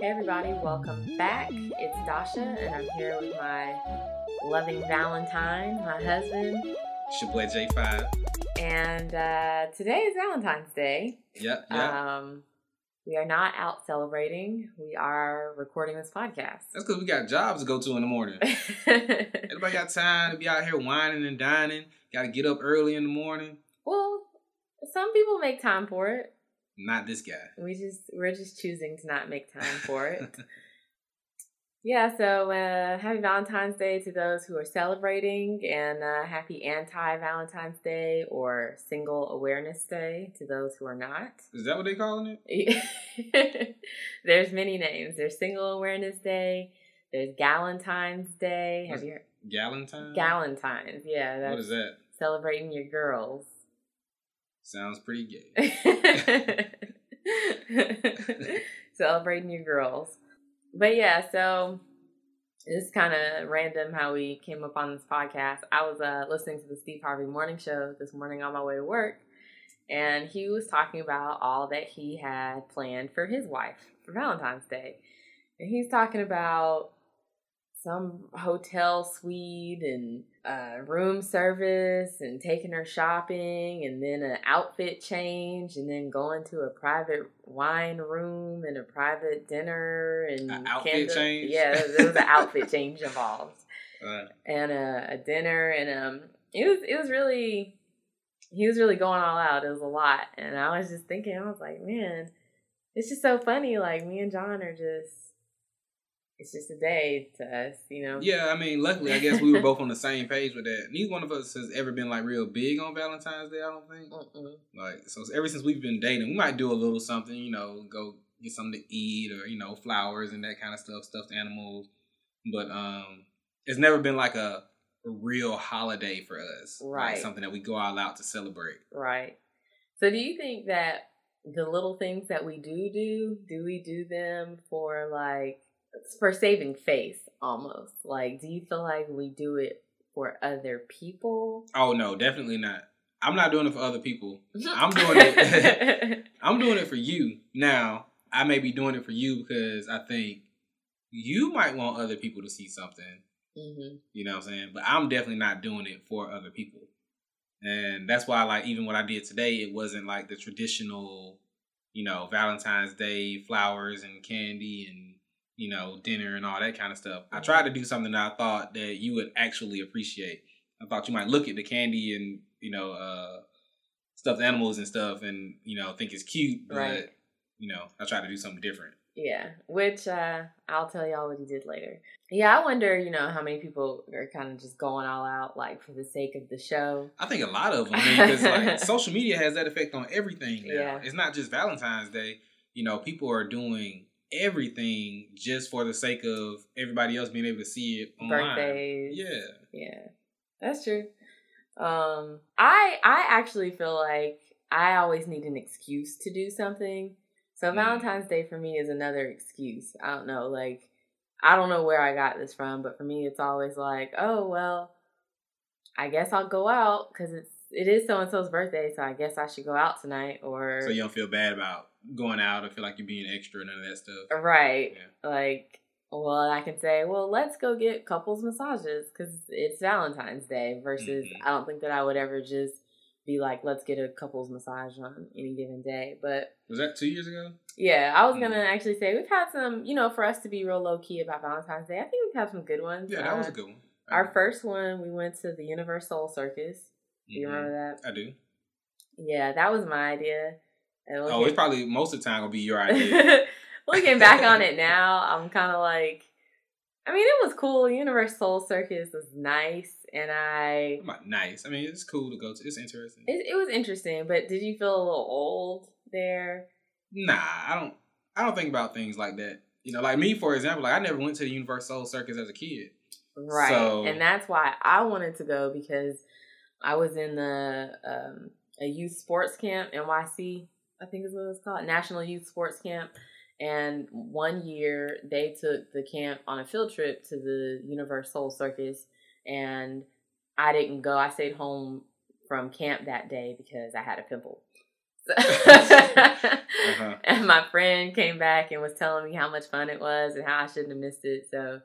Hey everybody, welcome back. It's Dacia, and I'm here with my loving Valentine, my husband. Your J5. And uh, today is Valentine's Day. Yep, yep. Um, we are not out celebrating. We are recording this podcast. That's because we got jobs to go to in the morning. Everybody got time to be out here wining and dining. Got to get up early in the morning. well, some people make time for it. Not this guy. We just we're just choosing to not make time for it. yeah, so uh, happy Valentine's Day to those who are celebrating, and uh, happy anti Valentine's Day or Single Awareness Day to those who are not. Is that what they calling it? There's many names. There's Single Awareness Day. There's Galentine's Day. Have What's- you heard? Galentine? Galentine's? Yeah, that's what is that? celebrating your girls. Sounds pretty gay. Celebrating your girls. But yeah, so it's kind of random how we came up on this podcast. I was uh, listening to the Steve Harvey Morning Show this morning on my way to work, and he was talking about all that he had planned for his wife for Valentine's Day. And he's talking about some hotel suite and uh, room service and taking her shopping and then an outfit change and then going to a private wine room and a private dinner and A outfit change? Yeah, there was an outfit change involved Uh, and a, a dinner and um it was it was really he was really going all out. It was a lot, and I was just thinking, I was like, man, it's just so funny. Like me and John are just. It's just a day to us, you know. yeah, I mean, luckily, I guess we were both on the same page with that. Neither one of us has ever been like real big on Valentine's Day. I don't think. Mm-mm. Like, so ever since we've been dating, we might do a little something, you know, go get something to eat or, you know, flowers and that kind of stuff, stuffed animals. But um it's never been like a, a real holiday for us. Right. Like something that we go all out to celebrate. Right. So, do you think that the little things that we do do, do we do them for like for saving face almost? Like, do you feel like we do it for other people? Oh no, definitely not. I'm not doing it for other people. I'm doing it I'm doing it for you. Now, I may be doing it for you because I think you might want other people to see something hmm You know what I'm saying? But I'm definitely not doing it for other people. And that's why like even what I did today, it wasn't like the traditional, you know, Valentine's Day flowers and candy and, you know, dinner and all that kind of stuff. I tried to do something that I thought that you would actually appreciate. I thought you might look at the candy and, you know, uh stuffed animals and stuff and, you know, think it's cute, but Right. you know, I tried to do something different. Yeah, which uh, I'll tell y'all what he did later. Yeah, I wonder, you know, how many people are kind of just going all out, like for the sake of the show. I think a lot of them, because like social media has that effect on everything now. Yeah. It's not just Valentine's Day. You know, people are doing everything just for the sake of everybody else being able to see it online. Birthdays. Yeah. Yeah, that's true. Um, I I actually feel like I always need an excuse to do something. So Mm. Valentine's Day for me is another excuse. I don't know, like I don't know where I got this from, but for me it's always like, oh well, I guess I'll go out because it's it is so and so's birthday, so I guess I should go out tonight. Or So you don't feel bad about going out or feel like you're being extra and none of that stuff. right, Yeah. like well i can say well let's go get couples massages because it's valentine's day versus Mhm. i don't think that i would ever just be like let's get a couples massage on any given day but Was that two years ago? yeah i was gonna Mhm. actually say we've had some you know for us to be real low key about valentine's day i think we've had some good ones Yeah, that was Uh, a good one. our first one we went to the universal circus you Mhm. remember that I do. yeah that was my idea Oh, it's probably most of the time gonna be your idea. Looking back on it now, I'm kind of like, I mean, it was cool. Universal Circus was nice, and I Not nice. I mean, it's cool to go to. It's interesting. it, it was interesting. But did you feel a little old there? Nah, I don't. I don't think about things like that. You know, like me, for example, like I never went to the Universal Circus as a kid. Right, So- and that's why I wanted to go because I was in the um, a youth sports camp, NYC, I think is what it's called, National Youth Sports Camp. And one year they took the camp on a field trip to the Universal Circus, and I didn't go. I stayed home from camp that day because I had a pimple. So- Uh-huh. And my friend came back and was telling me how much fun it was and how I shouldn't have missed it. So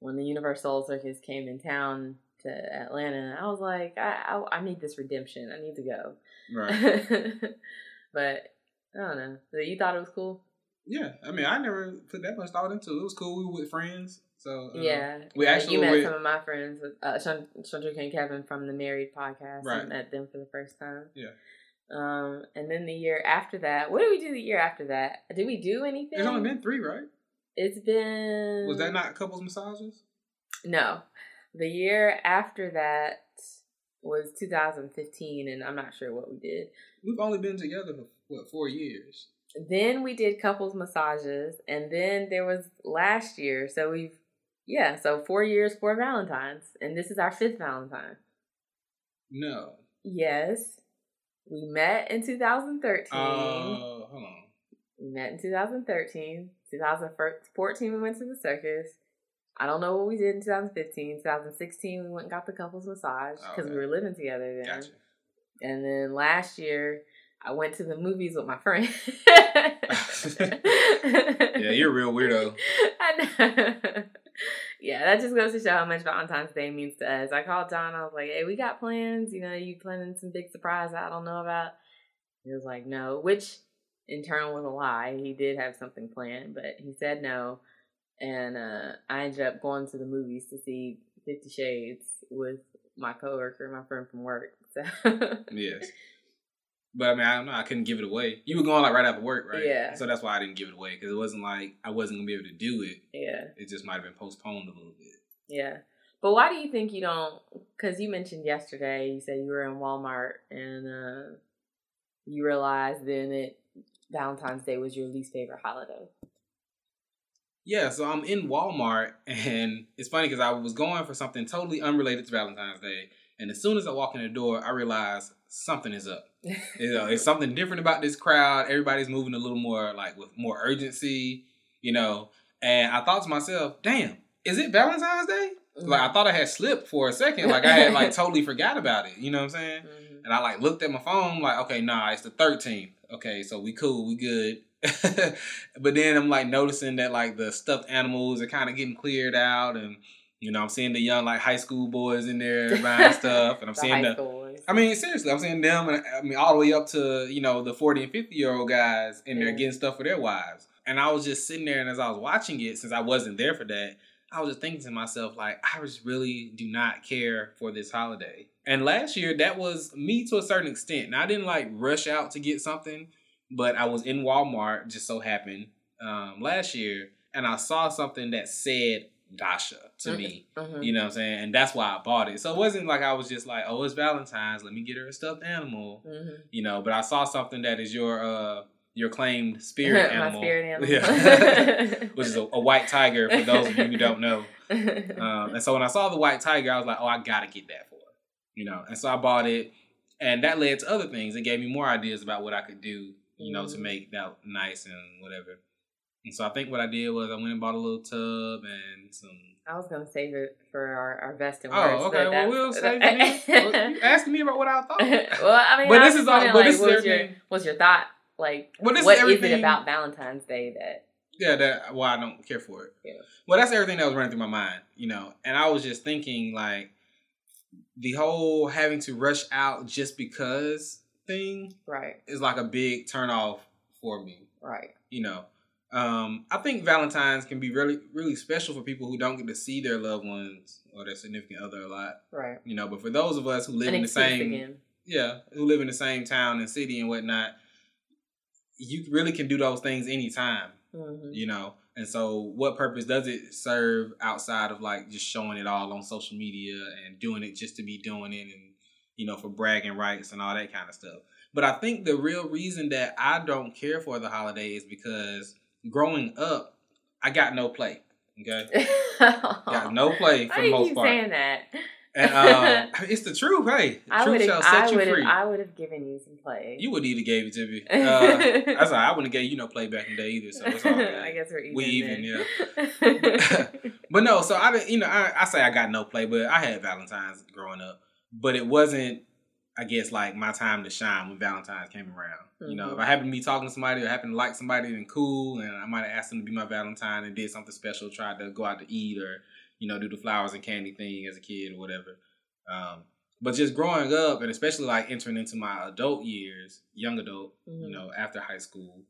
when the Universal Circus came in town to Atlanta, I was like, I I, I need this redemption. I need to go. Right. but I don't know. So you thought it was cool? Yeah, I mean, I never put that much thought into it. It was cool. We were with friends, so uh, yeah. We actually you met went- some of my friends, with uh, Shant- Chantrika and Kevin from the Married podcast. I Right. met them for the first time. Yeah. Um, and then the year after that, what did we do the year after that? Did we do anything? It's only been three, right? It's been. Was that not couples massages? No, the year after that was 2015, and I'm not sure what we did. We've only been together for what four years. Then we did couples massages, and then there was last year. So we've yeah, so four years, four Valentines, and this is our fifth Valentine. No. Yes, we met in 2013. Oh, hold on. we met in 2013. 2014, we went to the circus. I don't know what we did in 2015. 2016, we went and got the couples massage oh, because we were living together then. Gotcha. And then last year, I went to the movies with my friend. Yeah, you're a real weirdo. I know. Yeah, that just goes to show how much Valentine's Day means to us. I called John. I was like, "Hey, we got plans. You know, you planning some big surprise I don't know about?" He was like, "No," which in turn was a lie. He did have something planned, but he said no. And uh, I ended up going to the movies to see Fifty Shades with my coworker, my friend from work. So Yes. But I mean, I don't know. I couldn't give it away. You were going like right after work, right? Yeah. So that's why I didn't give it away because it wasn't like I wasn't gonna be able to do it. yeah. It just might have been postponed a little bit. Yeah. But why do you think you don't? Because you mentioned yesterday, you said you were in Walmart and uh, you realized then that Valentine's Day was your least favorite holiday. Yeah, so I'm in Walmart, and it's funny because I was going for something totally unrelated to Valentine's Day, and as soon as I walk in the door, I realize something is up. You know, it's something different about this crowd. Everybody's moving a little more like with more urgency, you know. And I thought to myself, "Damn, is it Valentine's Day?" Like I thought I had slipped for a second, like I had like totally forgot about it. You know what I'm saying? Mhm. And I like looked at my phone, like, okay, nah, it's the 13th. Okay, so we cool, we good. but then I'm like noticing that like the stuffed animals are kind of getting cleared out, and you know I'm seeing the young like high school boys in there buying stuff, and I'm The seeing the. Boys. I mean, seriously, I'm seeing them, and I mean, all the way up to you know the 40 and 50 year old guys in there Yeah. getting stuff for their wives. And I was just sitting there, and as I was watching it, since I wasn't there for that, I was just thinking to myself, like, I just really do not care for this holiday. And last year, that was me to a certain extent. Now, I didn't like rush out to get something, but I was in Walmart, just so happened, um, last year, and I saw something that said Dacia to Mhm. me. Mhm. You know what I'm saying? And that's why I bought it. So it wasn't like I was just like, oh, it's Valentine's, let me get her a stuffed animal. Mhm. You know, but I saw something that is your uh your claimed spirit My animal. spirit animal. Yeah. Which is a, a white tiger for those of you who don't know. Um, and so when I saw the white tiger, I was like, oh, I gotta get that for her. You know, and so I bought it, and that led to other things. It gave me more ideas about what I could do, you know, to Mhm. make that nice and whatever. And so I think what I did was I went and bought a little tub and some. I was gonna save it for our, our best and worst. Oh, okay. Well, we'll save it. Well, you asking me about what I thought. well, I mean, But I this is all- wondering, but this is was your what's your thought? Like, Well, this what is is it about Valentine's Day that? yeah, that why I don't care for it. Yeah. Well, that's everything that was running through my mind, you know. And I was just thinking like the whole having to rush out just because thing Right, is like a big turn off for me, right. you know. Um, I think Valentine's can be really, really special for people who don't get to see their loved ones or their significant other a lot, Right. you know. But for those of us who live An in the same, again. yeah, who live in the same town and city and whatnot, you really can do those things anytime hmm you know and so what purpose does it serve outside of like just showing it all on social media and doing it just to be doing it and you know for bragging rights and all that kind of stuff but i think the real reason that i don't care for the holiday is because growing up i got no play okay got no play for the you most part saying that? and um, it's the truth hey the I truth would shall have. set I you free I would have given you some play. you would either gave it to me uh, that's all i wouldn't have gave you no play back in the day either so it's all good. I guess we're even. we even yeah But no, so I you know, I, I say I got no play, but I had Valentine's growing up, but it wasn't I guess like my time to shine when Valentine's came around. Mm-hmm. You know, if Mhm. I happen to be talking to somebody or happen to like somebody, then cool, and I might have asked them to be my Valentine and did something special, tried to go out to eat or you know do the flowers and candy thing as a kid or whatever. Um, but just growing up and especially like entering into my adult years, young adult, Mhm. you know, after high school,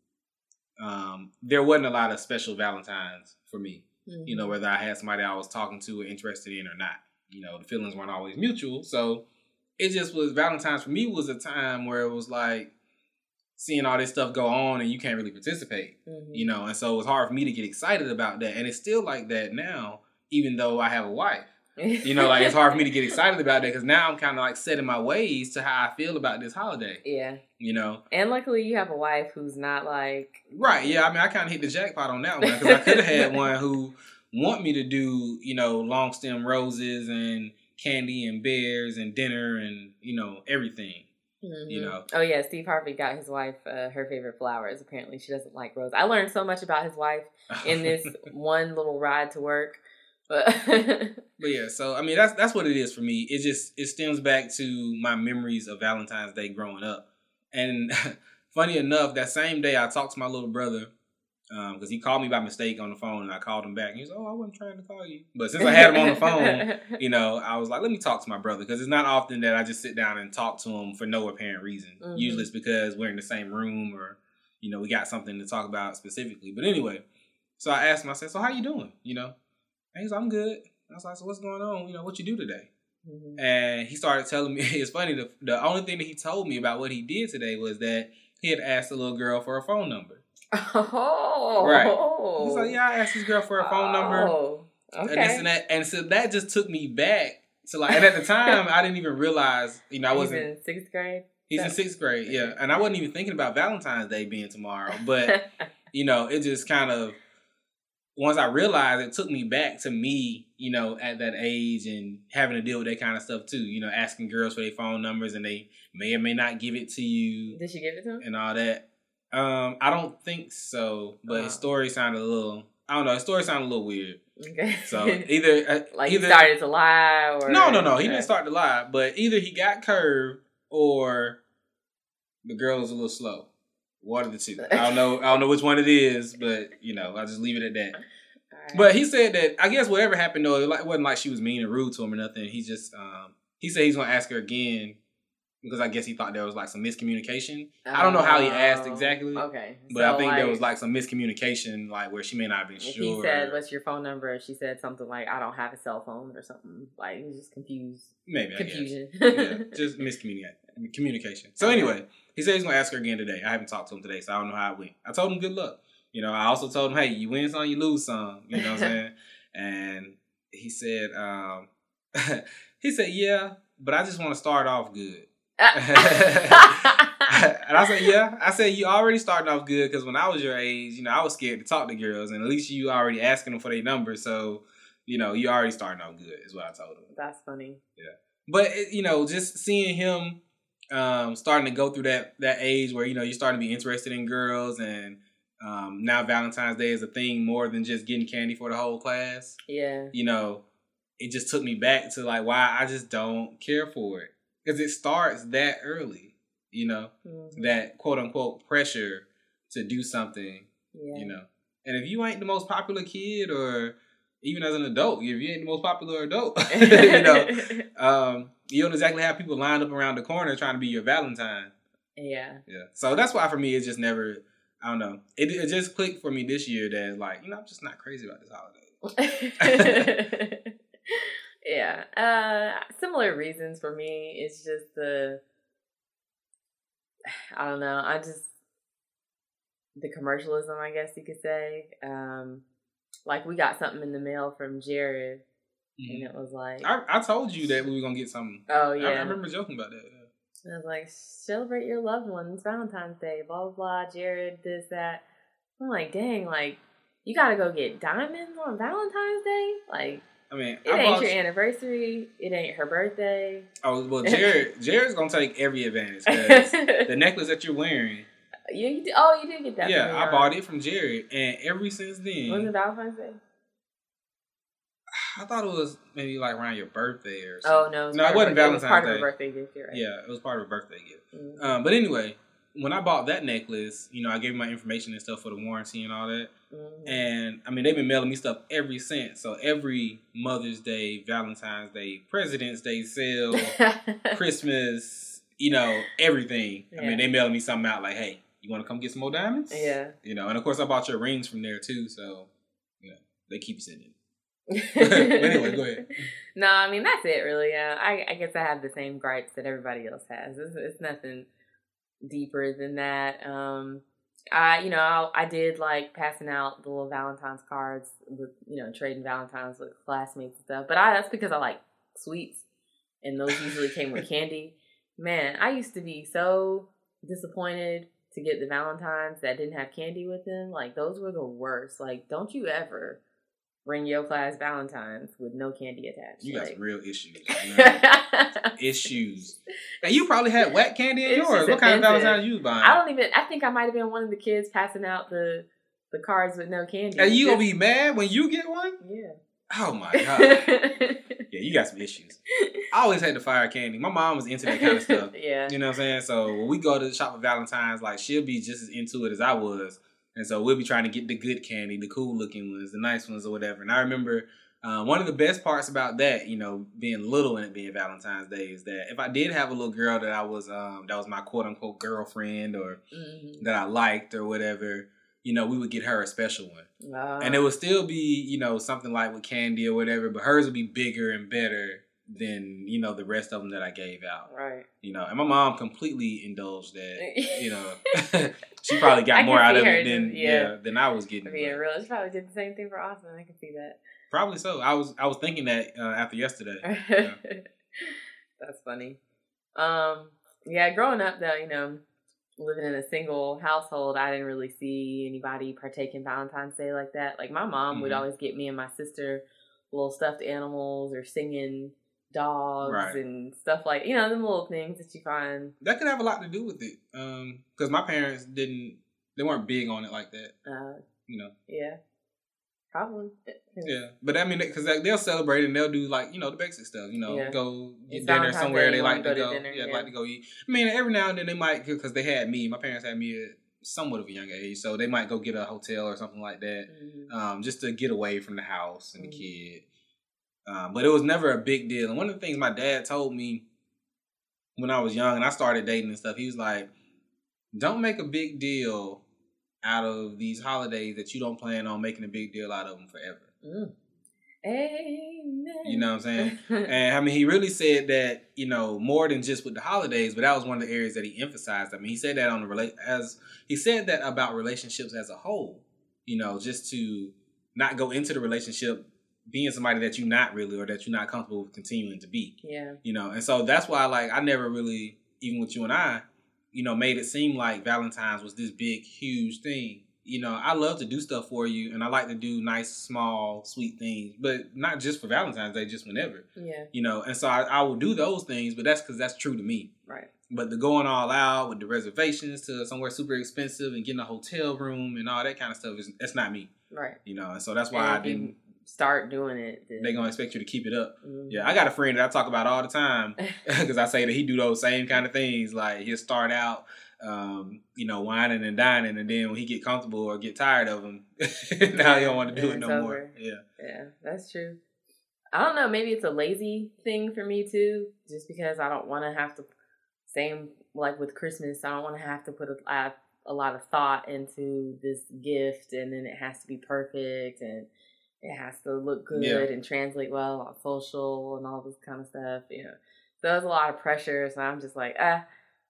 um, there wasn't a lot of special Valentines for me you know, Mhm. whether I had somebody I was talking to or interested in or not. You know, the feelings weren't always mutual. So it just was Valentine's for me was a time where it was like seeing all this stuff go on and you can't really participate. Mhm. You know, and so it was hard for me to get excited about that. And it's still like that now, even though I have a wife. You know, like it's hard for me to get excited about that because now I'm kind of like setting my ways to how I feel about this holiday. yeah. You know, And luckily, you have a wife who's not like. Right. Yeah. I mean, I kind of hit the jackpot on that one because I could have had one who want me to do, you know, long stem roses and candy and bears and dinner and you know everything. You Mhm. know. Oh yeah, Steve Harvey got his wife uh, her favorite flowers. Apparently, she doesn't like roses. I learned so much about his wife in this one little ride to work. But but yeah, so I mean, that's that's what it is for me. It just it stems back to my memories of Valentine's Day growing up, and funny enough, that same day I talked to my little brother. Because he called me by mistake on the phone, and I called him back. And he was, "Oh, I wasn't trying to call you," but since I had him on the phone, you know, I was like, let me talk to my brother because it's not often that I just sit down and talk to him for no apparent reason. Mhm. Usually it's because we're in the same room or, you know, we got something to talk about specifically. But anyway, so I asked him, I said, so how you doing? You know, and he's I'm good. I was like, so what's going on? You know, what you do today? Mhm. And he started telling me, it's funny, the, the only thing that he told me about what he did today was that he had asked a little girl for a phone number. Oh, Right. He's like, yeah, I asked this girl for a phone number. Oh, and this okay. and that. And so that just took me back to like, and at the time, I didn't even realize, you know, I wasn't. in sixth grade. He's in sixth grade, yeah, and I wasn't even thinking about Valentine's Day being tomorrow. But you know, it just kind of once I realized, it took me back to me, you know, at that age and having to deal with that kind of stuff too. You know, asking girls for their phone numbers and they may or may not give it to you Did she give it to him? and all that. Um, I don't think so, but his Oh. story sounded a little. I don't know. His story sounded a little weird. Okay. So either uh, like either he started to lie, or no, no, no. He didn't start to lie, but either he got curved or the girl was a little slow. One of the two. I don't know. I don't know which one it is, but you know, I'll just leave it at that. But he said that I guess whatever happened though, it it wasn't like she was mean and rude to him or nothing. He just um he said he's gonna ask her again because I guess he thought there was like some miscommunication. I don't know how he asked Oh, exactly, Okay, But I So, think there was like some miscommunication, like where she may not have been sure. he said, "What's your phone number?" She said something like, "I don't have a cell phone" or something. Like he was just confused, Maybe I confusion. yeah, just miscommunication. Communication. So anyway, he said he's gonna ask her again today. I haven't talked to him today, so I don't know how it went. I told him good luck. You know, I also told him, hey, you win some, you lose some. You know what I'm saying? And he said, um, he said, yeah, but I just want to start off good. and I said, yeah. I said, you already starting off good because when I was your age, you know, I was scared to talk to girls, and at least you already asking them for their number, so you know, you already starting off good, is what I told him. That's funny. Yeah, but it, you know, just seeing him um, starting to go through that that age where you know you're starting to be interested in girls, and um, now Valentine's Day is a thing more than just getting candy for the whole class. Yeah. You know, it just took me back to like why I just don't care for it because it starts that early. You know, Mhm. that quote unquote pressure to do something. Yeah. You know, and if you ain't the most popular kid or even as an adult, if you ain't the most popular adult, you know, um, you don't exactly have people lined up around the corner trying to be your Valentine. yeah. Yeah. So that's why for me, it's just never, I don't know. It, it just clicked for me this year that, like, you know, I'm just not crazy about this holiday. yeah. Uh, similar reasons for me. It's just the. I don't know. I just the commercialism, I guess you could say. Um, like we got something in the mail from Jared, and it was like, Mm-hmm. I, I told you that we were going to get something. oh yeah, I remember joking about that. yeah. And I was like, celebrate your loved ones, Valentine's Day, blah blah blah. Jared, this that. I'm like, dang, like you gotta go get diamonds on Valentine's Day. Like I mean, it I ain't your anniversary. It ain't her birthday. Oh, well, Jared, Jared's to take every advantage the necklace that you're wearing, you, you did, oh, you did get that. yeah, I bought it from Jared. And ever since Was then, it Valentine's Day? I thought it was maybe like around your birthday or something. Oh no, it was No, it wasn't of, Valentine's was part of Day. a birthday gift. Right. Yeah, it was part of a birthday gift. Mhm. Um, but anyway, when I bought that necklace, you know, I gave my information and stuff for the warranty and all that. Mhm. And I mean, they've been mailing me stuff every since. So every Mother's Day, Valentine's Day, President's Day sale, Christmas, you know, everything. I mean, they mailing me something out like, hey, you want to come get some more diamonds? yeah. You know, and of course, I bought your rings from there too. So, you know, they keep sending. anyway, go ahead. No, I mean that's it, really. Yeah, I, I guess I have the same gripes that everybody else has. It's, it's nothing deeper than that. Um, I, you know, I, I did like passing out the little Valentine's cards with, you know, trading Valentines with classmates and stuff. But I that's because I like sweets, and those usually came with candy. Man, I used to be so disappointed to get the Valentines that didn't have candy with them. Like those were the worst. Like, don't you ever bring your class Valentines with no candy attached. You got like, real issues. issues. Now, you probably had whack candy in It's yours. What kind of. Valentine's you buying? I don't even. I think I might have been one of the kids passing out the the cards with no candy. And you gonna be mad when you get one? yeah. Oh my god. yeah, you got some issues. I always had to fire candy. My mom was into that kind of stuff. yeah. You know what I'm saying? So when we go to the shop for Valentine's, like she'll be just as into it as I was. And so we'll be trying to get the good candy, the cool looking ones, the nice ones or whatever. And I remember uh, one of the best parts about that, you know, being little and it being Valentine's Day is that if I did have a little girl that I was um that was my quote unquote girlfriend or Mhm. that I liked or whatever, you know, we would get her a special one. Uh, And it would still be, you know, something like with candy or whatever, but hers would be bigger and better than, you know, the rest of them that I gave out. right. You know, and my mom completely indulged that. You know, she probably got I more out of it than just- yeah. yeah. than I was getting. Being real, she probably did the same thing for Austin. I can see that. Probably so. I was I was thinking that uh, after yesterday. That's funny. Um, yeah, growing up though, you know, living in a single household, I didn't really see anybody partake in Valentine's Day like that. Like my mom would Mhm. always get me and my sister little stuffed animals or singing dogs Right. and stuff like you know, them little things that you find That could have a lot to do with it, because my parents didn't. They weren't big on it like that. uh You know. yeah. Probably. Yeah, but I mean, because they'll celebrate and they'll do like you know the basic stuff. You know, Yeah. go get dinner somewhere they like to go go. to dinner, yeah, yeah. like to go eat. I mean, every now and then they might because they had me. My parents had me at somewhat of a young age, so they might go get a hotel or something like that, Mhm. um, just to get away from the house and the Mhm. kid. Um, but it was never a big deal. And one of the things my dad told me when I was young and I started dating and stuff, he was like, "Don't make a big deal out of these holidays that you don't plan on making a big deal out of them forever." Mm. Amen. You know what I'm saying? And I mean, he really said that you know more than just with the holidays, but that was one of the areas that he emphasized. I mean, he said that on the relate as he said that about relationships as a whole. You know, just to not go into the relationship being somebody that you're not really or that you're not comfortable with continuing to be. yeah. You know, and so that's why like I never really, even with you and I, you know, made it seem like Valentine's was this big, huge thing. You know, I love to do stuff for you, and I like to do nice, small, sweet things, but not just for Valentine's Day, just whenever Yeah. you know and so i, I will do those things but that's because that's true to me Right. but the going all out with the reservations to somewhere super expensive and getting a hotel room and all that kind of stuff is that's not me Right. you know and so that's why And i didn't start doing it. Then, they're gonna expect you to keep it up Mhm. yeah i got a friend that i talk about all the time because i say that he do those same kind of things like he'll start out um, you know, wining and dining, and then when he get comfortable or get tired of them, now he don't want to do it no over. more. Yeah, Yeah, that's true. I don't know. Maybe it's a lazy thing for me too, just because I don't want to have to. Same like with Christmas, I don't want to have to put a, a, a lot of thought into this gift, and then it has to be perfect, and it has to look good Yeah. and translate well on social and all this kind of stuff. You know, so there's a lot of pressure. So I'm just like, ah,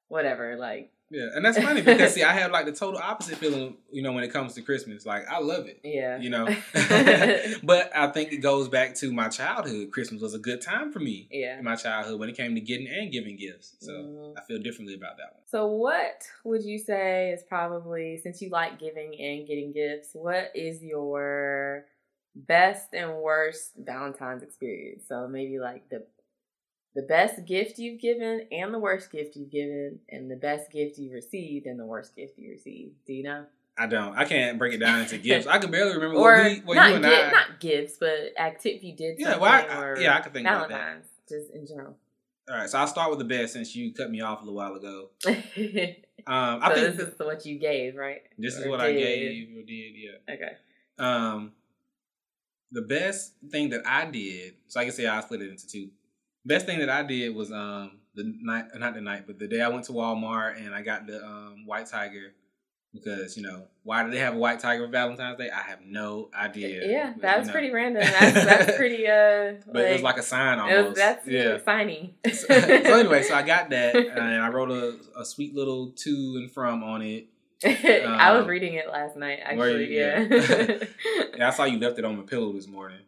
whatever. Like, yeah, and that's funny because see, I have like the total opposite feeling, you know, when it comes to Christmas. Like I love it. yeah, you know. but I think it goes back to my childhood. Christmas was a good time for me yeah. in my childhood when it came to getting and giving gifts. So Mhm. I feel differently about that one. So, what would you say is probably, since you like giving and getting gifts, what is your best and worst Valentine's experience? So, maybe like the the best gift you've given and the worst gift you've given, and the best gift you received and the worst gift you received. Do you know? I don't. I can't break it down into gifts. I can barely remember or what, we, what not you and gi- I. not gifts, but activity you did Yeah, well, I- I- yeah, I can think about that. Valentine's, just in general. All right, so I'll start with the best since you cut me off a little while ago. so Um, I think this is what you gave, right? this is or what I gave or did. Yeah. Okay. Um, the best thing that I did, so I can say I split it into two. Best thing that I did was um the night, not the night, but the day I went to Walmart and I got the um white tiger because you know why do they have a white tiger for Valentine's Day? I have no idea. Yeah, But, that you was know. pretty random. That's that's pretty uh. But it was like a sign almost. was, that's yeah. signy. so, so anyway, so I got that and I wrote a, a sweet little to and from on it. I was Um, reading it last night. Actually, you? yeah. Yeah, I saw you left it on my pillow this morning.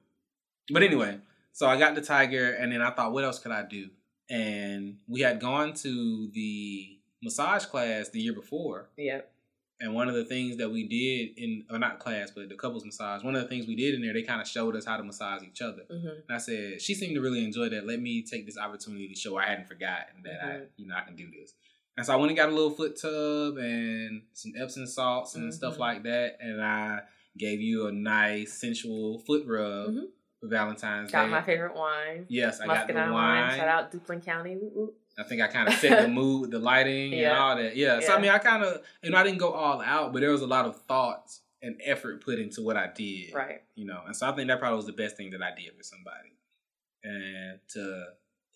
But anyway, so I got the tiger, and then I thought, what else could I do? And we had gone to the massage class the year before, yep. and one of the things that we did in, or not class, but the couples massage, one of the things we did in there, they kind of showed us how to massage each other. hmm And I said, she seemed to really enjoy that. Let me take this opportunity to show I hadn't forgotten that I, Mhm. you know, I can do this. And so I went and got a little foot tub and some Epsom salts and stuff Mhm. like that. And I gave you a nice sensual foot rub Mhm. for Valentine's Got Day. my favorite wine. yes, I got the Muscadine wine. Shout out Duplin County. I think I kind of set the mood, the lighting, and all that. Yeah. So I mean, I kind of, you know, I didn't go all out, but there was a lot of thoughts and effort put into what I did. Right. you know. And so I think that probably was the best thing that I did for somebody. And to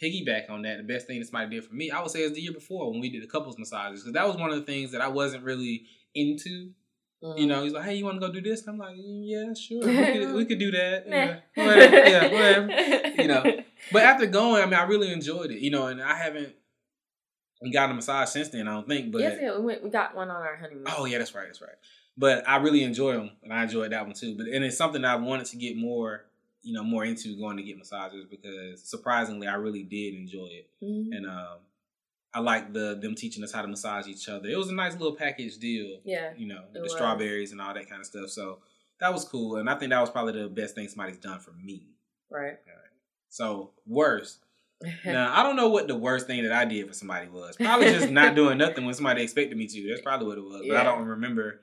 piggyback on that, the best thing that somebody did for me, I would say is the year before when we did the couples massages because that was one of the things that I wasn't really into. Mm. You know, he's like, "Hey, you want to go do this?" And I'm like, "Mm, "Yeah, sure, we could, we could do that." Yeah, whatever. yeah, whatever. You know. But after going, I mean, I really enjoyed it. You know, and I haven't gotten a massage since then. I don't think, but yes, yeah, we went. We got one on our honeymoon. Oh yeah, that's right, that's right. But I really enjoy them, and I enjoyed that one too. But and it's something I wanted to get more, you know, more into going to get massages because surprisingly, I really did enjoy it, Mhm. and um, I like the them teaching us how to massage each other. It was a nice little package deal, Yeah. you know, the was. strawberries and all that kind of stuff. So that was cool, and I think that was probably the best thing somebody's done for me. Right. So worst. Now I don't know what the worst thing that I did for somebody was. Probably just not doing nothing when somebody expected me to. That's probably what it was. But I don't remember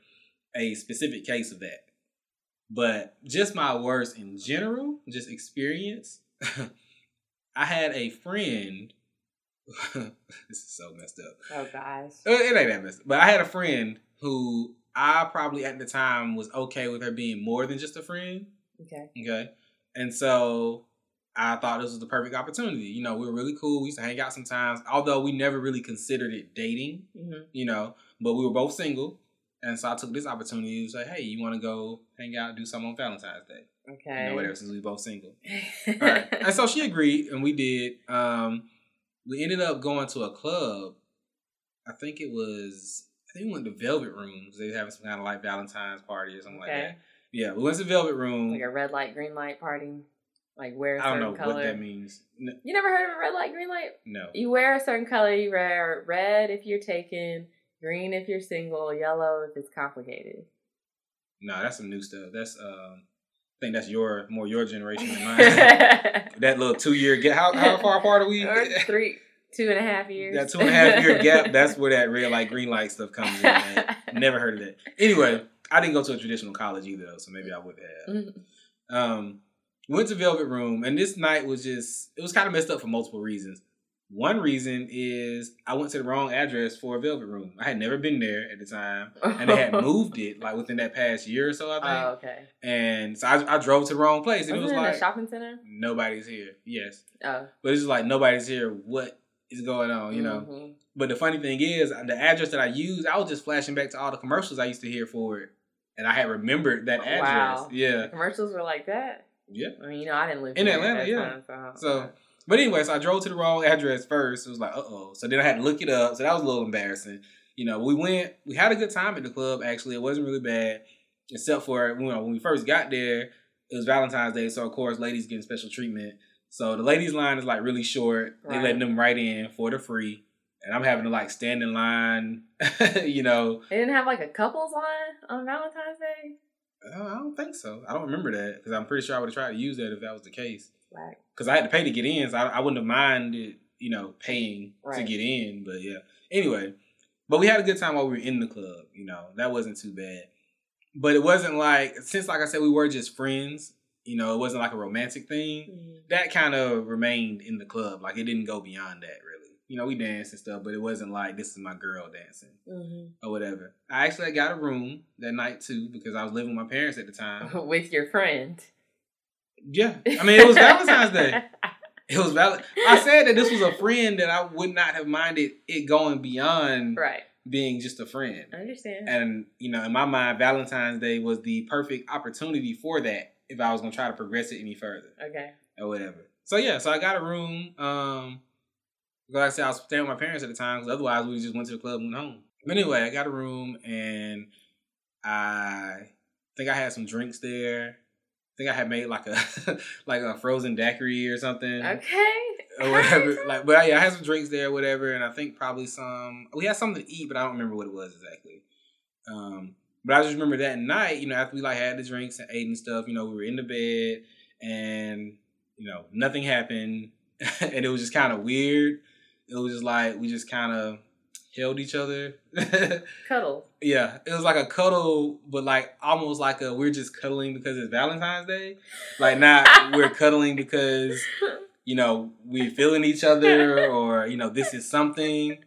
a specific case of that. But just my worst in general, just experience. I had a friend. this is so messed up. oh gosh. Uh, It ain't that messed up. But I had a friend who I probably at the time was okay with her being more than just a friend. Okay. Okay. And so I thought this was the perfect opportunity. You know, we were really cool. We used to hang out sometimes, although we never really considered it dating, hmm you know, but we were both single. And so I took this opportunity to say, hey, you want to go hang out do something on Valentine's Day? Okay. You know, whatever, since we both single. All right. and so she agreed, and we did. Um, we ended up going to a club. I think it was, I think we went to Velvet Room because they were having some kind of like Valentine's party or something like that. Yeah, we went to Velvet Room. like a red light, green light party. Like wear I don't know color. what that means. N- You never heard of a red light, green light? No. You wear a certain color. You wear red if you're taken, green if you're single, yellow if it's complicated. No, that's some new stuff. That's um, I think that's your more your generation than mine. that little two year gap. How how far apart are we? three, two and a half years. that two and a half year gap. That's where that red light, green light stuff comes in. Man. Never heard of that. Anyway, I didn't go to a traditional college either, though, so maybe I would have. Mhm. Um, went to Velvet Room, and this night was just it was kind of messed up for multiple reasons. One reason is I went to the wrong address for a Velvet Room. I had never been there at the time, and they had moved it like within that past year or so, I think. Oh, okay. And so I, I drove to the wrong place, and Wasn't it was like a shopping center? nobody's here. Yes, Oh, but it's just like nobody's here. What is going on? You know. Mhm. But the funny thing is, the address that I used, I was just flashing back to all the commercials I used to hear for it, and I had remembered that address. Wow. Yeah, The commercials were like that. yeah. I mean, you know, I didn't live In Atlanta, yeah. time, so, So, but anyway, so I drove to the wrong address first. It was like, uh oh. So then I had to look it up. So that was a little embarrassing. You know, we went, we had a good time at the club. Actually, it wasn't really bad, except for you know when we first got there, it was Valentine's Day, so of course ladies getting special treatment. So the ladies line is like really short. They Right. letting them right in for the free, and I'm having to like stand in line. you know, they didn't have like a couples line on Valentine's Day. Uh, I don't think so. I don't remember that because I'm pretty sure I would have tried to use that if that was the case. Like, Because I had to pay to get in, so I, I wouldn't have minded, you know, paying to get in. But yeah. Anyway, But we had a good time while we were in the club. You know, that wasn't too bad. But it wasn't like since, like I said, we were just friends. You know, it wasn't like a romantic thing. Mm-hmm. That kind of remained in the club. Like it didn't go beyond that, really. You know, we danced and stuff, but it wasn't like this is my girl dancing Mm-hmm. or whatever. I actually got a room that night too because I was living with my parents at the time. With your friend. Yeah, I mean it was Valentine's Day. It was valid. I said that this was a friend that I would not have minded it going beyond right. being just a friend. I understand. And you know, in my mind, Valentine's Day was the perfect opportunity for that. If I was gonna try to progress it any further okay. or whatever. So yeah, so I got a room. Um, like I said, I was staying with my parents at the time because otherwise we just went to the club and went home. But anyway, I got a room and I think I had some drinks there. I think I had made like a like a frozen daiquiri or something Okay. or whatever. like, but yeah, I had some drinks there, or whatever, and I think probably some. We had something to eat, but I don't remember what it was exactly. Um, but I just remember that night, you know, after we like had the drinks and ate and stuff, you know, we were in the bed, and you know, nothing happened, and it was just kind of weird. It was just like we just kind of held each other. Cuddle. yeah, it was like a cuddle, but like almost like a we're just cuddling because it's Valentine's Day, like not we're cuddling because you know, we're feeling each other or, you know, this is something.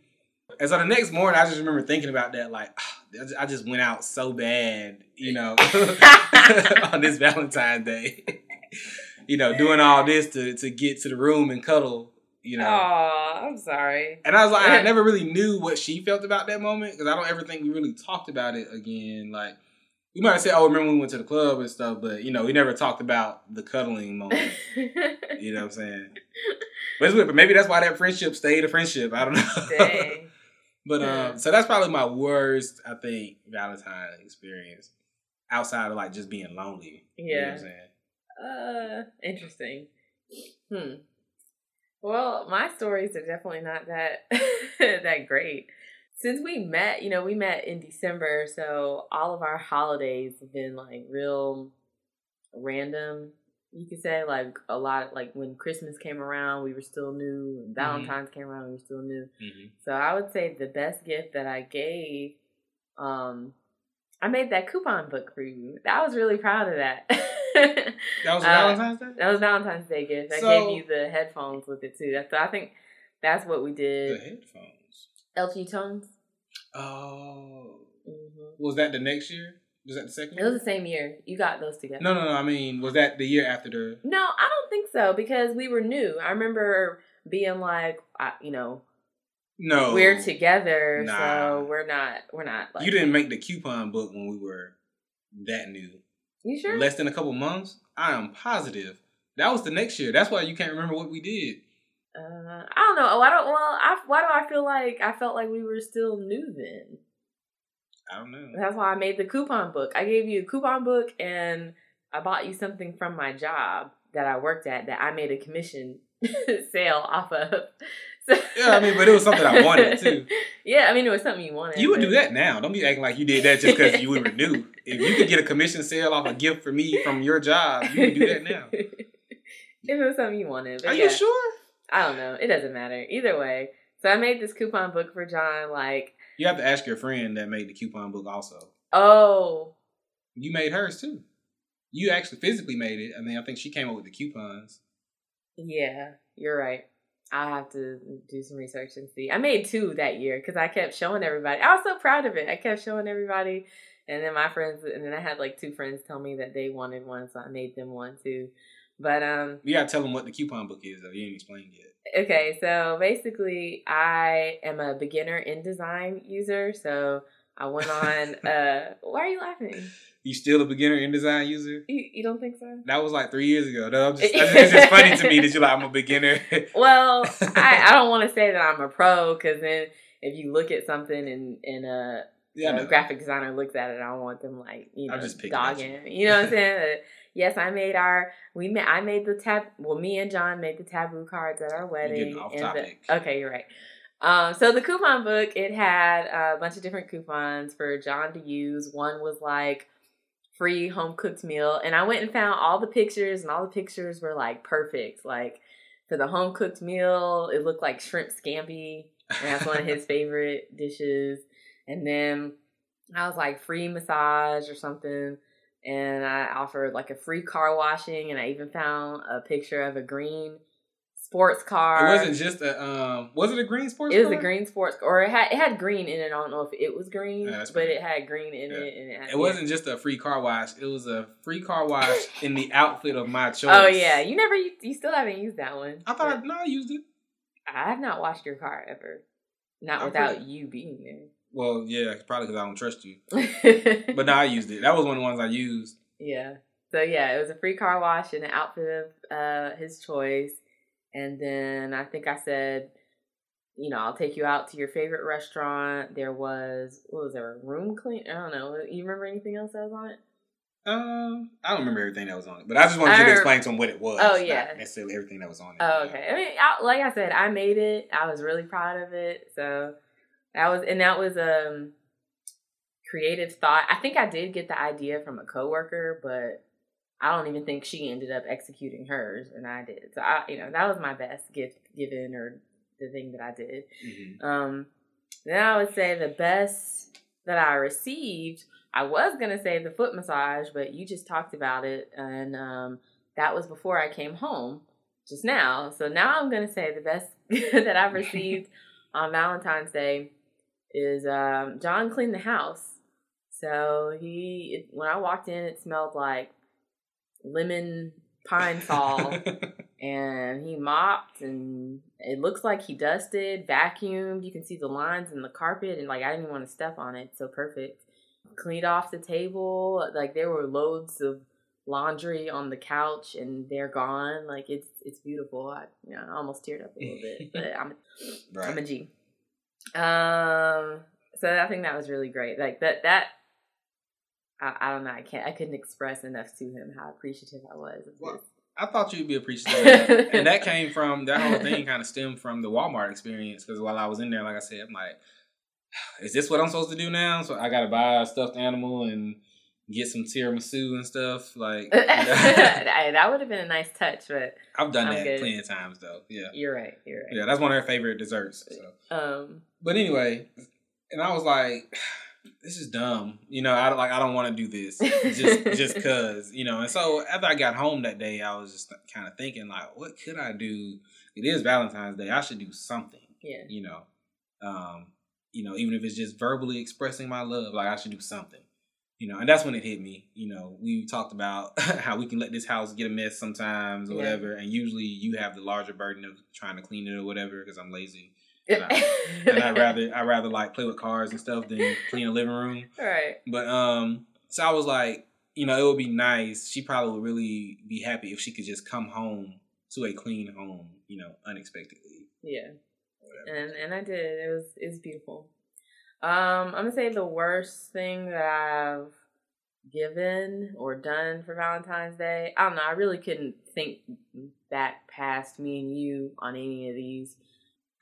And so the next morning, I just remember thinking about that, like, I just went out so bad, you know, on this Valentine's Day, you know, doing all this to, to get to the room and cuddle, you know. Aw, I'm sorry. And I was like, I never really knew what she felt about that moment because I don't ever think we really talked about it again. Like, we might have said, oh, remember when we went to the club and stuff, but, you know, we never talked about the cuddling moment. You know what I'm saying? But it's weird, but maybe that's why that friendship stayed a friendship. I don't know. But um, so that's probably my worst, I think, Valentine experience outside of like just being lonely. You know what Yeah. I'm saying? Uh, interesting. Hmm. Well, my stories are definitely not that that great. Since we met, you know, we met in December, so all of our holidays have been like real random. You could say like a lot like when Christmas came around, we were still new. When Valentine's came around, we were still new. Mm-hmm. So I would say the best gift that I gave, um, I made that coupon book for you. I was really proud of that. That was Uh, Valentine's Day? That was Valentine's Day gift. I So- gave you the headphones with it too. That's I think that's what we did. The headphones. LG tones. Oh. hmm Was that the next year? Was that the second Year? It was the same year. You got those together. No, no, no. I mean, was that the year after the. No, I don't think so because we were new. I remember being like, I, you know, No. we're together, Nah. so we're not, we're not. Like, You didn't make the coupon book when we were that new. You sure? Less than a couple months? I am positive. That was the next year. That's why you can't remember what we did. Uh, I don't know. Why don't? Well, I, why do I feel like I felt like we were still new then? I don't know. That's why I made the coupon book. I gave you a coupon book and I bought you something from my job that I worked at that I made a commission sale off of. So, Yeah, I mean, but it was something I wanted, too. Yeah, I mean, it was something you wanted. You would do that now. Don't be acting like you did that just because you were new. If you could get a commission sale off a gift for me from your job, you would do that now. if it was something you wanted. Are yeah, you sure? I don't know. It doesn't matter. Either way. So I made this coupon book for John, like, You have to ask your friend that made the coupon book also. oh, You made hers too. You actually physically made it. I mean, I think she came up with the coupons. Yeah, you're right. I'll have to do some research and see. I made two that year because I kept showing everybody. I was so proud of it. I kept showing everybody. And then my friends, and then I had like two friends tell me that they wanted one, so I made them one too. But um, You gotta tell them what the coupon book is, though. You ain't explained yet. okay, so basically, I am a beginner InDesign user. So I went on. uh, why are you laughing? You still a beginner InDesign user? You, you don't think so? That was like three years ago. No, I'm just, it's just funny to me that you're like, I'm a beginner. Well, I, I don't want to say that I'm a pro because then if you look at something and and uh yeah, a graphic designer looks at it, I don't want them like you know I'm just dogging. you. You know what I'm saying? Yes, I made our we made I made the tab. Well, me and John made the taboo cards at our wedding. getting off and the- okay, you're right. Um, so the coupon book it had a bunch of different coupons for John to use. One was like free home cooked meal, and I went and found all the pictures, and all the pictures were like perfect. Like for the home cooked meal, it looked like shrimp scampi. And that's one of his favorite dishes. And then I was like free massage or something. And I offered like a free car washing, and I even found a picture of a green sports car. It wasn't just a um. Was it a green sports? Car? It was car? a green sports, car or it had it had green in it. I don't know if it was green, Yeah, but it had green in Yeah. it. And it, had, It wasn't just a free car wash. It was a free car wash in the outfit of my choice. Oh yeah, you never, you, you still haven't used that one. I thought I, no, I used it. I have not washed your car ever, not I'm without pretty- you being there. Well, yeah, probably because I don't trust you. But no, I used it. That was one of the ones I used. Yeah. So yeah, it was a free car wash in an outfit of uh, his choice. And then I think I said, you know, I'll take you out to your favorite restaurant. There was what was there a room clean? I don't know. You remember anything else that was on it? Um, I don't remember everything that was on it, but I just wanted I you to explain to him what it was. Oh, not yeah. necessarily everything that was on it. Oh, Yeah. okay. I mean, I, like I said, I made it. I was really proud of it. So that was, and that was um creative thought. I think I did get the idea from a coworker, but I don't even think she ended up executing hers, and I did. So I, you know, that was my best gift given or the thing that I did. Mhm. Um, then I would say the best that I received. I was gonna say the foot massage, but you just talked about it, and um, that was before I came home just now. So now I'm gonna say the best that I've received on Valentine's Day is um, John cleaned the house. So he, when I walked in, it smelled like lemon Pine-Sol and he mopped and it looks like he dusted, vacuumed. You can see the lines in the carpet and like I didn't even want to step on it. So perfect. Cleaned off the table. Like there were loads of laundry on the couch and they're gone. Like it's it's beautiful. I you know, I almost teared up a little bit, but I'm I'm a right. G. Um so I think that was really great. Like that that I, I don't know, I can't I couldn't express enough to him how appreciative I was of Well. I thought you'd be appreciative, of that. and that came from that whole thing. Kind of stemmed from the Walmart experience because while I was in there, like I said, I'm like, is this what I'm supposed to do now? So I got to buy a stuffed animal and get some tiramisu and stuff. Like, Hey, that would have been a nice touch, but I've done I'm that good. plenty of times though. Yeah, you're right. You're right. yeah, that's one of her favorite desserts. So. Um, But anyway, and I was like, this is dumb. You know, I don't like I don't want to do this just just cuz, you know. And so after I got home that day, I was just kind of thinking like, what could I do? It is Valentine's Day. I should do something, yeah. you know. Um, you know, even if it's just verbally expressing my love, like I should do something. You know, and that's when it hit me. You know, we talked about how we can let this house get a mess sometimes or Yeah. whatever, and usually you have the larger burden of trying to clean it or whatever because I'm lazy and and I rather I rather like play with cars and stuff than clean a living room. right. But um, so I was like, you know, it would be nice. She probably would really be happy if she could just come home to a clean home, you know, unexpectedly. Yeah. And and I did. It was it was beautiful. Um, I'm gonna say the worst thing that I've given or done for Valentine's Day. I don't know. I really couldn't think back past me and you on any of these.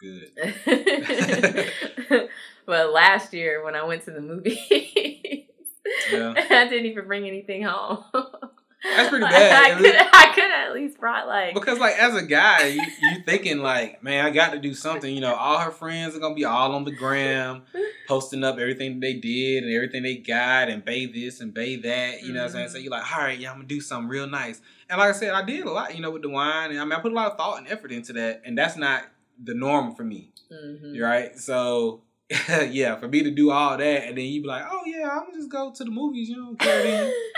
Good. but last year when I went to the movies, Yeah. I didn't even bring anything home. That's pretty Like, bad. I could I could at least brought like Because like as a guy, you you thinking like, man, I got to do something. You know, all her friends are gonna be all on the gram, posting up everything they did and everything they got, and bathe this and bathe that. You know what I'm saying? So Mhm. you're like, all right, yeah, I'm gonna do something real nice. And like I said, I did a lot. You know, with the wine, and I mean, I put a lot of thought and effort into that, and that's not the norm for me. Mhm. Right? So. yeah, for me to do all that and then you be like, oh yeah, I'm gonna just go to the movies, you know, carry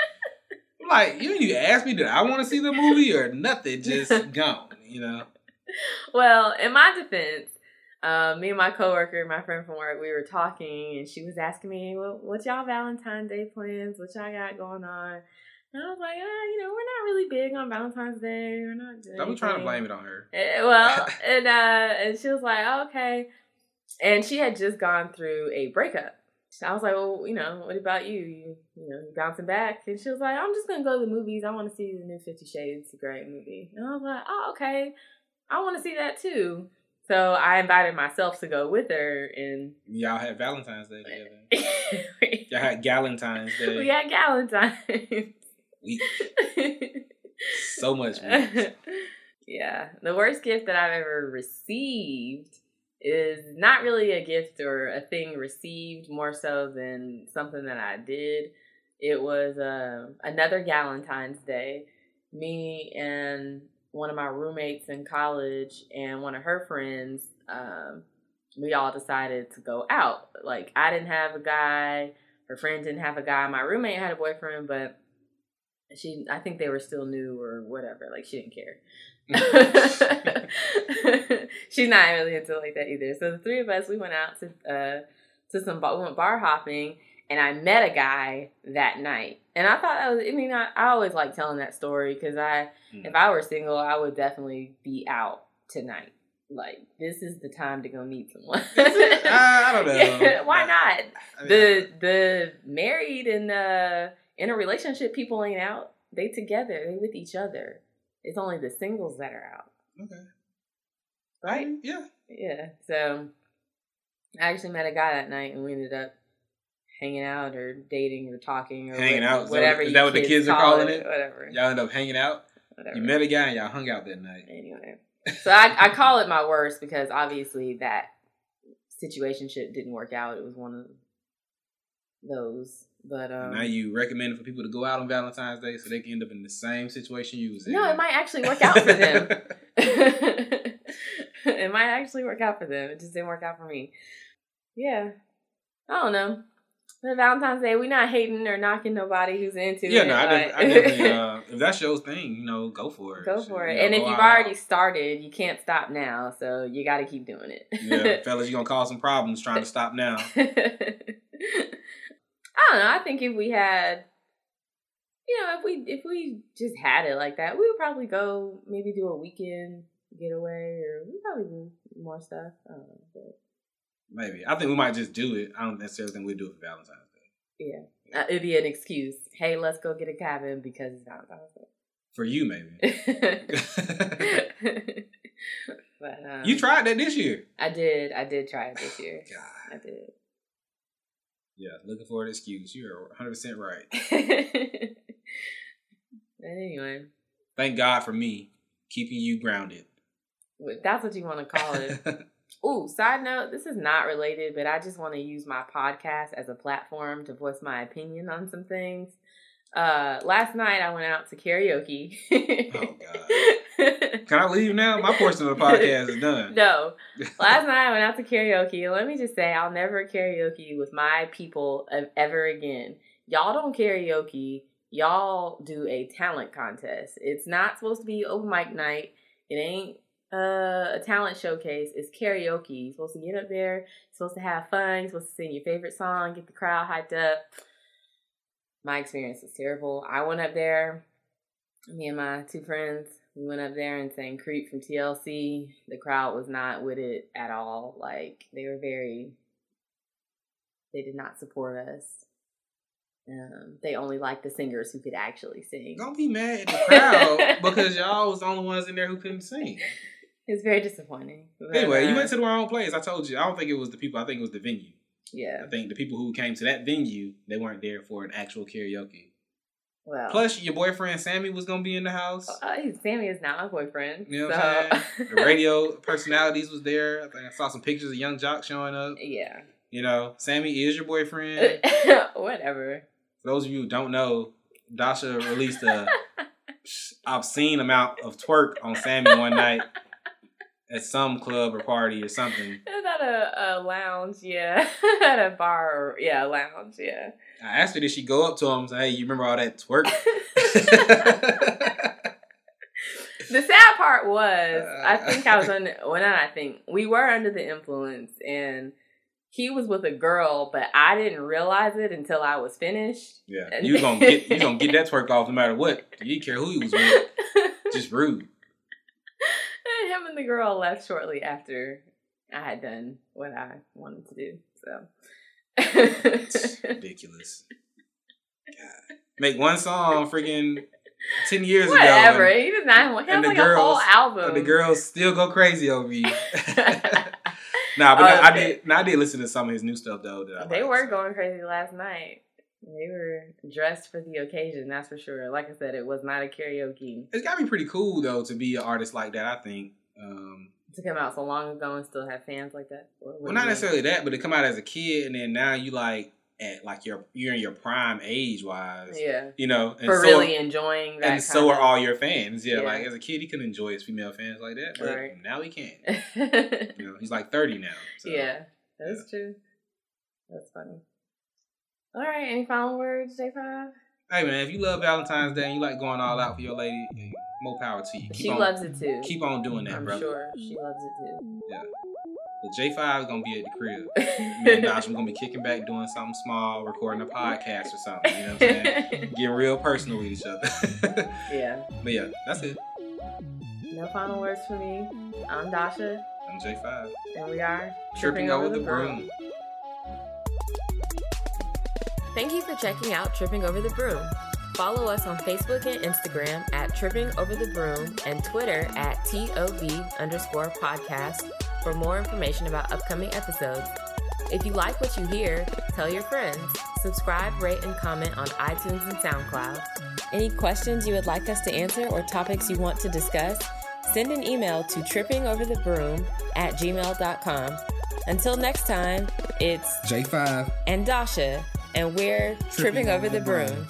like, you didn't even ask me, did I want to see the movie or nothing? Just gone, you know? well, in my defense, uh, me and my coworker, my friend from work, we were talking, and she was asking me, "What, what y'all Valentine's Day plans? What y'all got going on?" And I was like, "Ah, you know, we're not really big on Valentine's Day. We're not doing." I'm trying to blame it on her. Eh, well, and uh, and she was like, "Okay," and she had just gone through a breakup. So I was like, "Well, you know, what about you? You, you know, you bouncing back?" And she was like, "I'm just gonna go to the movies. I want to see the new Fifty Shades. A movie." And I was like, "Oh, okay. I want to see that too." So I invited myself to go with her, and Y'all had Valentine's Day together. Y'all had Galentine's Day. We had Galentine's. Week. So much yeah, the worst gift that I've ever received is not really a gift or a thing received more so than something that I did. It was uh, another Galentine's Day. Me and one of my roommates in college and one of her friends, um, we all decided to go out. Like I didn't have a guy, her friend didn't have a guy. My roommate had a boyfriend, but she I think they were still new or whatever. Like she didn't care. She's not really into like that either. So the three of us we went out to uh to some bar, we went bar hopping and I met a guy that night. And I thought that was I mean I, I always like telling that story because I mm. if I were single I would definitely be out tonight. Like this is the time to go meet someone. I don't know. Why not? I mean, the the married and uh in a relationship people ain't out. They together. They with each other. It's only the singles that are out. Okay. Right? Mm-hmm. Yeah. Yeah. So I actually met a guy that night and we ended up hanging out or dating or talking or hanging whatever, out. Whatever. Is that what the kids are calling it? Whatever. Y'all end up hanging out. Whatever. You met a guy and y'all hung out that night. Anyway, so I, I call it my worst because obviously that situationship didn't work out. It was one of those but um, now you recommend for people to go out on Valentine's Day so they can end up in the same situation you was in. No, it might actually work out for them. it might actually work out for them. It just didn't work out for me. Yeah, I don't know. The Valentine's Day, we not hating or knocking nobody who's into yeah, it. Yeah, no, I, def- I definitely. Uh, if that's your thing, you know, go for it. Go for it. You know, and if you've already started, you can't stop now. So you got to keep doing it. yeah, fellas, you're gonna cause some problems trying to stop now. I don't know. I think if we had, you know, if we if we just had it like that, we would probably go maybe do a weekend getaway, or we probably do more stuff. I don't know. But. Maybe I think we might just do it. I don't necessarily think we do it for Valentine's Day. Yeah, uh, it'd be an excuse. Hey, let's go get a cabin because it's Valentine's Day. For you, maybe. but um, you tried that this year. I did. I did try it this year. God, I did. Yeah, looking for an excuse. You're 100 percent right. anyway, thank God for me keeping you grounded. That's what you want to call it. Ooh, side note, this is not related, but I just want to use my podcast as a platform to voice my opinion on some things. Uh, last night I went out to karaoke. oh God! Can I leave now? My portion of the podcast is done. No, last night I went out to karaoke. Let me just say, I'll never karaoke with my people ever again. Y'all don't karaoke. Y'all do a talent contest. It's not supposed to be open mic night. It ain't uh, a talent showcase. It's karaoke. You're supposed to get up there. You're supposed to have fun. You're supposed to sing your favorite song, get the crowd hyped up my experience was terrible. I went up there, me and my two friends, we went up there and sang Creep from TLC. The crowd was not with it at all. Like, they were very, they did not support us. Um, they only liked the singers who could actually sing. Don't be mad at the crowd because y'all was the only ones in there who couldn't sing. It's very disappointing. But, anyway, you went to the wrong place. I told you. I don't think it was the people. I think it was the venue. Yeah. I think the people who came to that venue, they weren't there for an actual karaoke. Well, Plus, your boyfriend Sammy was gonna be in the house. Uh, Sammy is not my boyfriend. You know what I'm saying? the radio personalities was there. I think I saw some pictures of Young Joc showing up. Yeah. You know, Sammy is your boyfriend. Whatever. For those of you who don't know, Dacia released a obscene amount of twerk on Sammy one night at some club or party or something. At a, a lounge, yeah. at a bar, yeah, lounge, yeah. I asked her, did she go up to him and say, hey, you remember all that twerk? the sad part was, I uh. think I was under, well, not I think, we were under the influence and he was with a girl, but I didn't realize it until I was finished. Yeah, you gonna get you gonna get that twerk off no matter what. You didn't care who he was with. Just rude him and the girl left shortly after I had done what I wanted to do. So it's ridiculous. God. Make one song freaking ten years Whatever. ago. Whatever. He does not. He has like girls, a whole album. And the girls still go crazy over you. nah, but uh, I did. Nah, I did listen to some of his new stuff though. they were so. going crazy last night. They were dressed for the occasion, that's for sure. Like I said, it was not a karaoke. It's got to be pretty cool though to be an artist like that. I think um, to come out so long ago and still have fans like that? Well, not necessarily that, but to come out as a kid and then now you like at like your you're in your prime age wise. Yeah. You know, and for so, really enjoying that. And so are all your fans. Yeah, yeah, like as a kid he couldn't enjoy his female fans like that. But right. now he can. you know, he's like thirty now. So, yeah. That's yeah. true. That's funny. All right, any final words, J Five? Hey man, if you love Valentine's Day and you like going all out for your lady, more power to you. Keep she on, loves it too. Keep on doing that, bro. I'm brother. Sure, she loves it too. Yeah. But J Five is gonna be at the crib. Me and we're gonna be kicking back, doing something small, recording a podcast or something. You know what I'm saying? Getting real personal with each other. yeah. But yeah, that's it. No final words for me. I'm Dacia. I'm J5. And we are Tripping, Tripping over, over, the broom. broom. Thank you for checking out Tripping Over the Broom. Follow us on Facebook and Instagram at Tripping Over the Broom and Twitter at TOB underscore podcast for more information about upcoming episodes. If you like what you hear, tell your friends. Subscribe, rate, and comment on iTunes and SoundCloud. Any questions you would like us to answer or topics you want to discuss? Send an email to trippingoverthebroom at gmail.com. Until next time, it's J5 and Dacia, and we're tripping, tripping over the broom. broom.